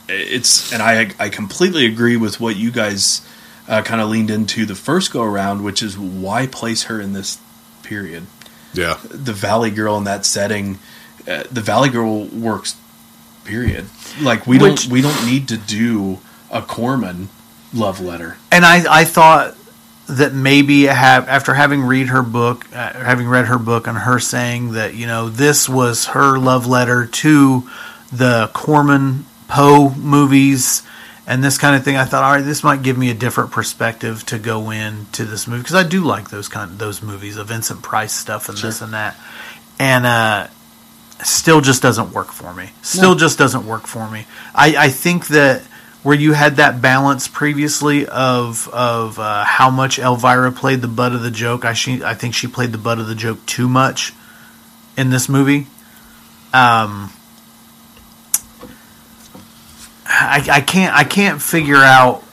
it's and I I completely agree with what you guys uh, kind of leaned into the first go around, which is why place her in this period. Yeah. The Valley Girl in that setting, uh, the Valley Girl works. Period. Like we Which- don't we don't need to do a Corman love letter. and I, I thought that maybe have after having read her book, uh, having read her book, and her saying that you know this was her love letter to the Corman Poe movies and this kind of thing. I thought, all right, this might give me a different perspective to go into this movie because I do like those kind of, those movies, the Vincent Price stuff and this and that, and uh, still just doesn't work for me. Still just doesn't work for me. I, I think that where you had that balance previously of of uh, how much Elvira played the butt of the joke, I she I think she played the butt of the joke too much in this movie. Um, I, I can't I can't figure out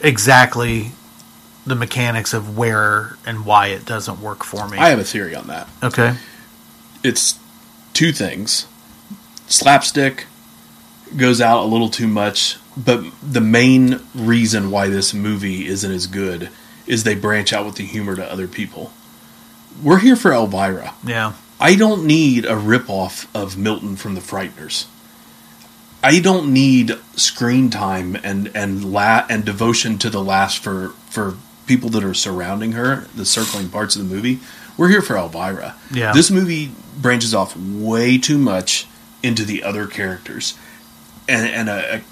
exactly the mechanics of where and why it doesn't work for me. I have a theory on that. okay. it's two things. Slapstick goes out a little too much, but the main reason why this movie isn't as good is they branch out with the humor to other people. We're here for Elvira. Yeah. I don't need a ripoff of Milton from the Frighteners. I don't need screen time and and la- and devotion to the last for for people that are surrounding her, the circling parts of the movie. We're here for Elvira. Yeah. This movie branches off way too much into the other characters, and and a, a,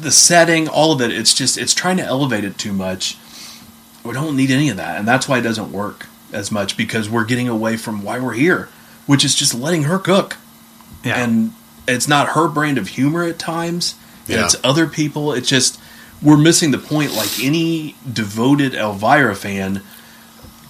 the setting, all of it. It's just it's trying to elevate it too much. We don't need any of that, and that's why it doesn't work as much because we're getting away from why we're here, which is just letting her cook Yeah. and it's not her brand of humor at times. Yeah. It's other people. It's just we're missing the point. Like any devoted Elvira fan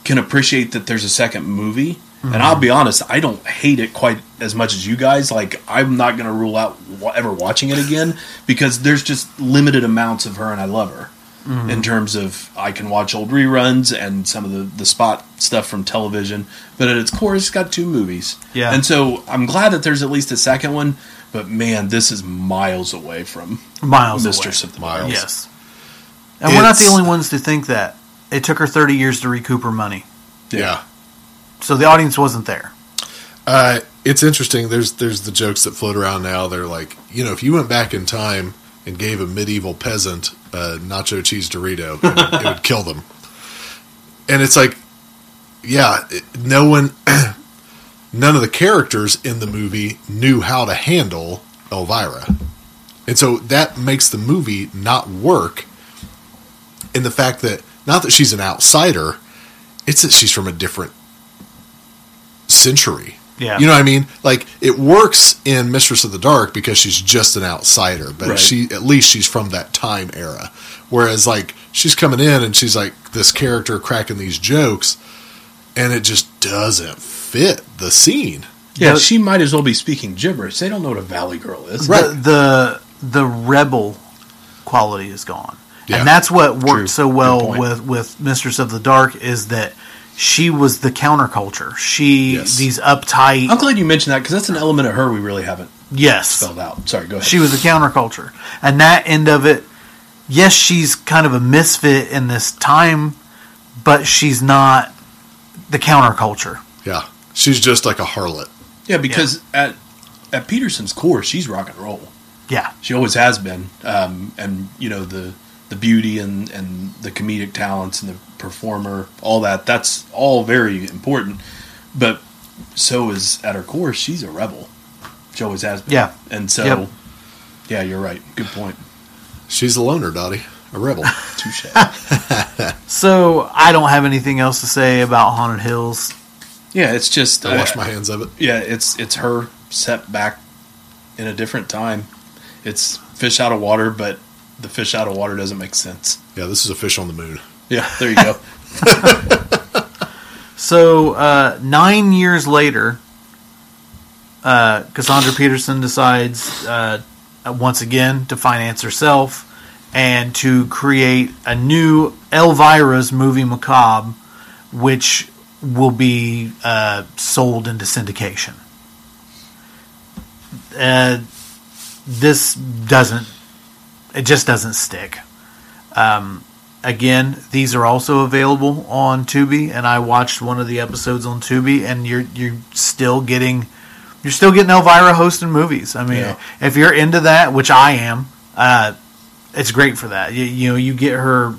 can appreciate that there's a second movie. And I'll be honest, I don't hate it quite as much as you guys. Like I'm not going to rule out ever watching it again because there's just limited amounts of her, and I love her. In terms of, I can watch old reruns and some of the, the spot stuff from television, but at its core, it's got two movies. Yeah. And so I'm glad that there's at least a second one, but man, this is miles away from miles Mistress away. of the Miles. Yes. And we're not the only ones to think that. It took her 30 years to recoup her money. Yeah. So the audience wasn't there. Uh, it's interesting. There's there's the jokes that float around now. They're like, you know, if you went back in time and gave a medieval peasant a nacho cheese Dorito, it would, it would kill them. And it's like, yeah, it- no one, none of the characters in the movie knew how to handle Elvira, and so that makes the movie not work. In the fact that not that she's an outsider, it's that she's from a different century. Yeah. You know what I mean? Like it works in Mistress of the Dark because she's just an outsider, but Right. she at least she's from that time era. Whereas like she's coming in and she's like this character cracking these jokes and it just doesn't fit the scene. Yeah, The- she might as well be speaking gibberish. They don't know what a Valley Girl is. Right. The, the the rebel quality is gone. Yeah. And that's what worked True. so well with with Mistress of the Dark is that she was the counterculture. She Yes. these uptight I'm glad you mentioned that because that's an element of her we really haven't yes. spelled out. Sorry, go ahead. She was a counterculture. And that end of it, yes, she's kind of a misfit in this time, but she's not the counterculture. Yeah. She's just like a harlot. yeah, because at at Peterson's core, she's rock and roll. Yeah. She always has been, um, and you know the the beauty and and the comedic talents and the performer, all that. That's all very important. But so is at her core, she's a rebel. She always has been. Yeah. and so Yep. yeah, you're right. Good point. She's a loner, Dottie. a rebel. Touche. So I don't have anything else to say about Haunted Hills. yeah, it's just I uh, wash my hands of it. yeah, it's it's her set back in a different time. It's fish out of water, but the fish out of water doesn't make sense. Yeah, this is a fish on the moon. Yeah, there you go. So uh, nine years later, uh, Cassandra Peterson decides uh, once again to finance herself and to create a new Elvira's movie macabre, which will be uh, sold into syndication. Uh, this doesn't. It just doesn't stick. Um, again, these are also available on Tubi, and I watched one of the episodes on Tubi, and you're you're still getting you're still getting Elvira hosting movies. I mean, Yeah. if you're into that, which I am, uh, it's great for that. You, you know, you get her,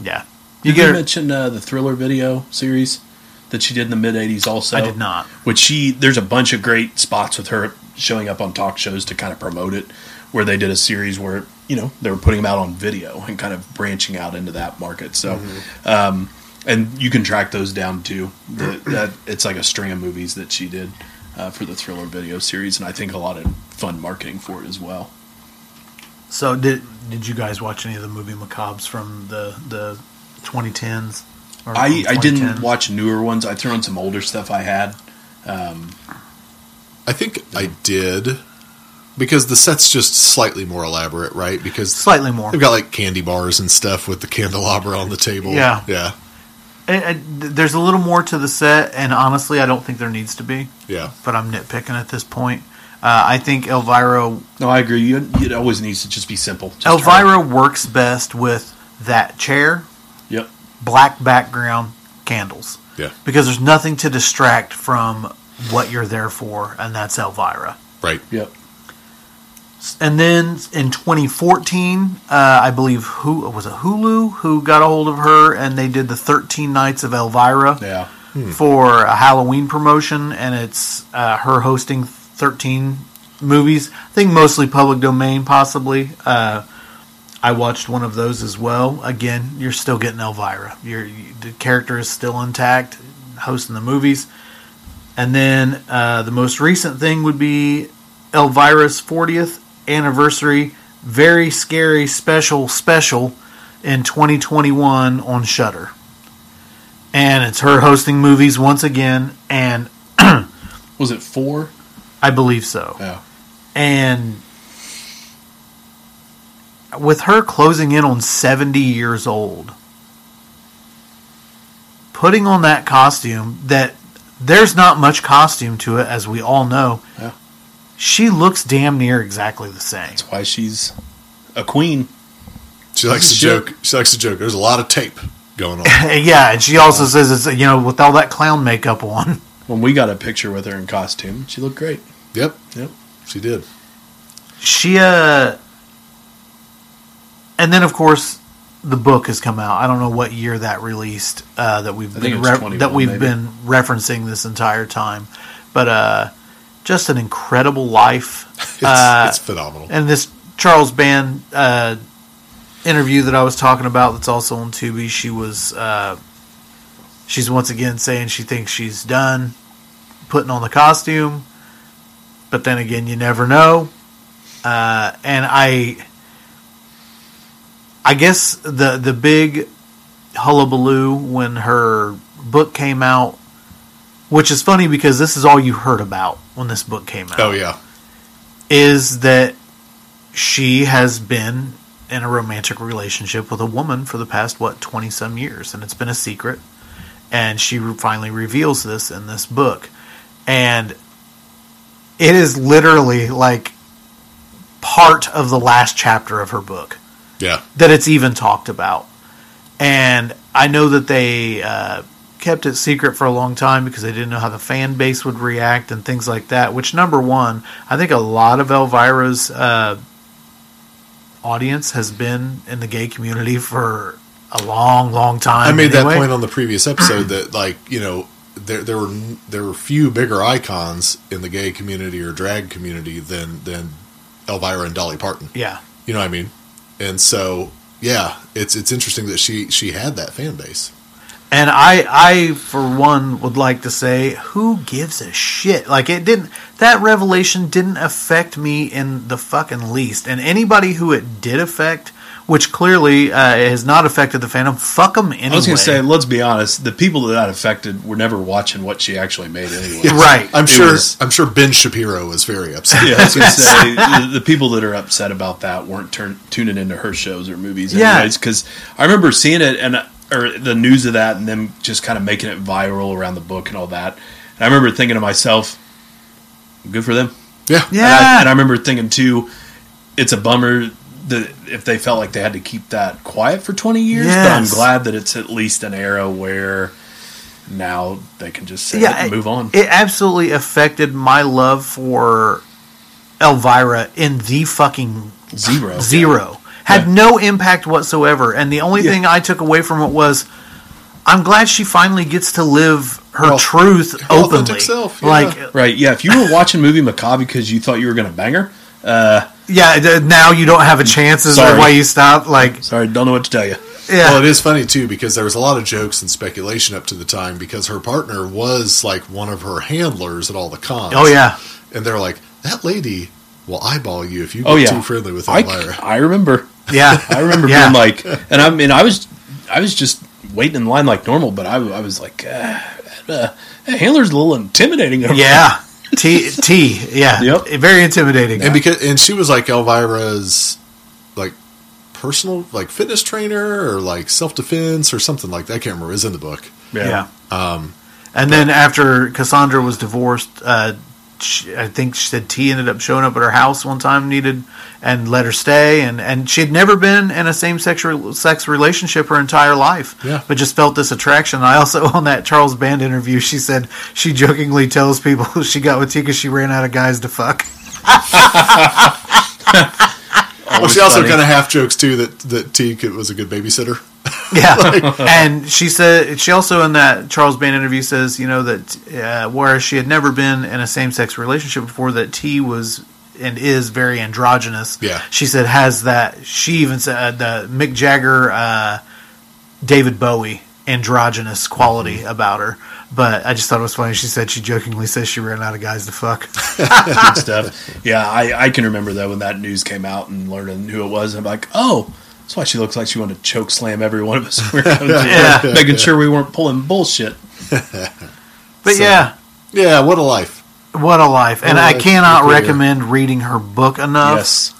yeah, you Did get you her. mention uh, the thriller video series that she did in the mid '80s? Also, I did not. Which she there's a bunch of great spots with her showing up on talk shows to kind of promote it. Where they did a series where you know they were putting them out on video and kind of branching out into that market. So, Mm-hmm. um, and you can track those down too. The, that it's like a string of movies that she did uh, for the thriller video series, and I think a lot of fun marketing for it as well. So did did you guys watch any of the movie macabres from the the 2010s? I, I didn't watch newer ones. I threw in some older stuff I had. I think I did because the set's just slightly more elaborate, right? Because slightly more. they've got like candy bars and stuff with the candelabra on the table. Yeah. yeah, It- it- there's a little more to the set, and honestly, I don't think there needs to be. yeah. But I'm nitpicking at this point. Uh, I think Elvira No, I agree. You, it always needs to just be simple. Just try Elvira works best with that chair, it. Yep. black background, candles, Yeah, because there's nothing to distract from what you're there for, and that's Elvira. right. Yep. And then in 2014, uh, I believe who was it Hulu who got a hold of her, and they did the 13 Nights of Elvira. Yeah. for a Halloween promotion, and it's uh, her hosting 13 movies. I think mostly public domain, possibly. Uh, I watched one of those as well. Again, you're still getting Elvira. You're, you, the character is still intact, hosting the movies. And then uh, the most recent thing would be Elvira's 40th anniversary, very scary special special in 2021 on Shudder and it's her hosting movies once again, and Was it four? I believe so. Yeah. And with her closing in on 70 years old, putting on that costume that there's not much costume to it, as we all know, Yeah. She looks damn near exactly the same. That's why she's a queen. She likes to joke. She likes to joke. There's a lot of tape going on. yeah, and she also says it's, you know, with all that clown makeup on. When we got a picture with her in costume, she looked great. yep, Yep. she did. she uh and then of course the book has come out i don't know what year that released uh that we've I been re- that we've maybe. been referencing this entire time but uh just an incredible life It's, uh it's phenomenal. and this charles band uh interview that i was talking about that's also on tubi she was uh she's once again saying she thinks she's done putting on the costume but then again you never know uh, and I, I guess the the big hullabaloo when her book came out, which is funny because this is all you heard about when this book came out. Oh yeah, is that she has been in a romantic relationship with a woman for the past what twenty some years, and it's been a secret. And she finally reveals this in this book, and it is literally like part of the last chapter of her book yeah. that it's even talked about. And I know that they uh, kept it secret for a long time because they didn't know how the fan base would react and things like that. Which, number one, I think a lot of Elvira's uh, audience has been in the gay community for a long, long time. I made that point on the previous episode that like you know there there were there were few bigger icons in the gay community or drag community than than Elvira and Dolly Parton. Yeah. You know what I mean? And so yeah, it's it's interesting that she she had that fan base. And I, I for one, would like to say, who gives a shit? Like it didn't. That revelation didn't affect me in the fucking least. And anybody who it did affect, which clearly uh, has not affected the Phantom, fuck them anyway. I was going to say, let's be honest. The people that that affected were never watching what she actually made anyway. right. I'm It sure was- I'm sure Ben Shapiro was very upset. Yeah, I was going to say the, the people that are upset about that weren't turn, tuning into her shows or movies, Yeah. anyways. Because I remember seeing it and or the news of that, and them just kind of making it viral around the book and all that. And I remember thinking to myself, "Good for them." Yeah. And I, Yeah. and I remember thinking too, it's a bummer that if they felt like they had to keep that quiet for 20 years, but I'm glad that it's at least an era where now they can just say it yeah, and move on. It absolutely affected my love for Elvira in the fucking Zero. zero. Had Yeah. no impact whatsoever. And the only Yeah. thing I took away from it was I'm glad she finally gets to live her Well, truth her openly. self, yeah. Like Right, yeah. If you were watching movie Macabre because you thought you were going to bang her, uh, yeah, now you don't have a chance is Sorry. that why you stopped like sorry, don't know what to tell you. yeah. Well, it is funny too because there was a lot of jokes and speculation up to the time because her partner was like one of her handlers at all the cons. oh yeah. and they're like that lady will eyeball you if you get Oh yeah, too friendly with I, Elvira. I remember. Yeah. I remember Yeah. being like, and I mean, I was, I was just waiting in line like normal, but I, I was like, uh, uh, handler's a little intimidating. Yeah. T T, yeah. Yep. Very intimidating. and because and she was like Elvira's like personal like fitness trainer or like self defense or something like that. I can't remember. It's in the book. Yeah. Um, and then after Cassandra was divorced, uh, she, I think she said T ended up showing up at her house one time, needed and let her stay, and and she had never been in a same sex sex relationship her entire life. Yeah. but just felt this attraction. I also on that Charles Band interview, she said she jokingly tells people she got with T because she ran out of guys to fuck. Well, she also funny. kind of half jokes too that that T was a good babysitter. Yeah, and she said she also in that Charles Band interview says you know that uh, whereas she had never been in a same sex relationship before, that T was and is very androgynous. Yeah. she said has that. She even said uh, the Mick Jagger, uh, David Bowie androgynous quality about her. But I just thought it was funny. She said she jokingly says she ran out of guys to fuck. stuff. Yeah, I, I can remember though when that news came out and learning who it was. I'm like, oh, that's why she looks like she wanted to choke slam every one of us. We were Yeah. making sure we weren't pulling bullshit. But So- yeah, Yeah, what a life. what a life! And What a I life cannot to hear. recommend reading her book enough. Yes,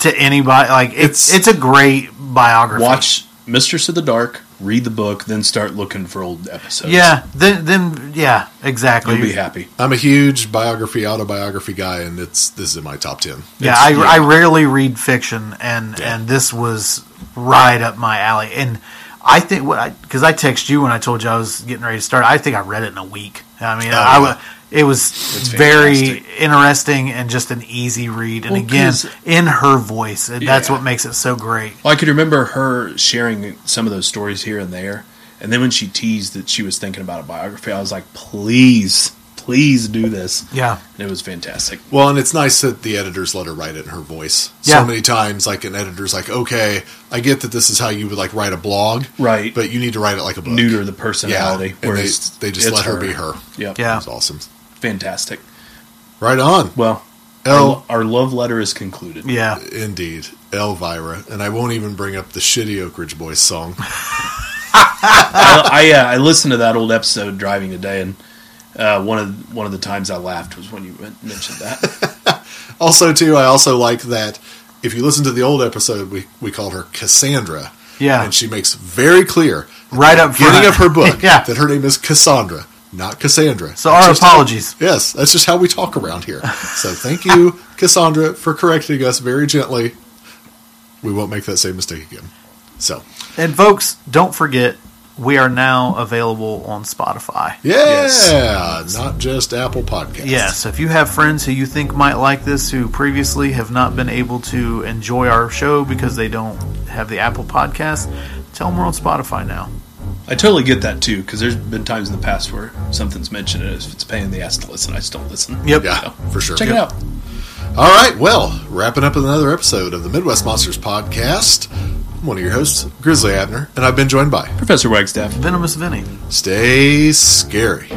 to anybody. Like it's It's- it's a great biography. watch Mistress of the Dark, read the book, then start looking for old episodes. Yeah, then then yeah, exactly. you'll be happy. I'm a huge biography, autobiography guy, and it's this is in my top ten. Yeah, It's- I, I rarely read fiction, and and this was right up my alley. And I think what I because I, text you when I told you I was getting ready to start. I think I read it in a week. I mean, Oh, I yeah. Wa- it was It's very fantastic. interesting and just an easy read. And Well, again, 'cause- in her voice, that's Yeah. what makes it so great. Well, I could remember her sharing some of those stories here and there, and then when she teased that she was thinking about a biography, I was like, please, please do this. Yeah, And it was fantastic. Well, and it's nice that the editors let her write it in her voice. Yeah. So many times, like an editor's like, "Okay, I get that this is how you would like write a blog, Right. But you need to write it like a book." Neuter the personality. Yeah, and they, they just it's let her, be her. Yep. Yeah. It's awesome. Fantastic. Right on. Well, El, our, our love letter is concluded. yeah. indeed, Elvira, and I won't even bring up the shitty Oak Ridge Boys song. I I, uh, I listened to that old episode driving today, and uh, one of one of the times I laughed was when you mentioned that. Also, too, I also like that if you listen to the old episode, we we called her Cassandra. Yeah. and she makes very clear Right up beginning front. of her book Yeah. that her name is Cassandra, not Cassandra. So That's our just how- apologies. yes, that's just how we talk around here. So thank you, Cassandra, for correcting us very gently. We won't make that same mistake again. So, And folks, don't forget we are now available on Spotify. yeah, not just Apple Podcasts. Yes, if you have friends who you think might like this who previously have not been able to enjoy our show because they don't have the Apple podcast, tell them we're on Spotify now. I totally get that too, because there's been times in the past where something's mentioned, and if it's a pain in the ass to listen, I just don't listen. Yep. Yeah, So, for sure. Check Yep. it out. All right, well, wrapping up another episode of the Midwest Monsters podcast. I'm one of your hosts, Grizzly Abner, and I've been joined by Professor Wagstaff. Venomous Vinny. Stay Scary.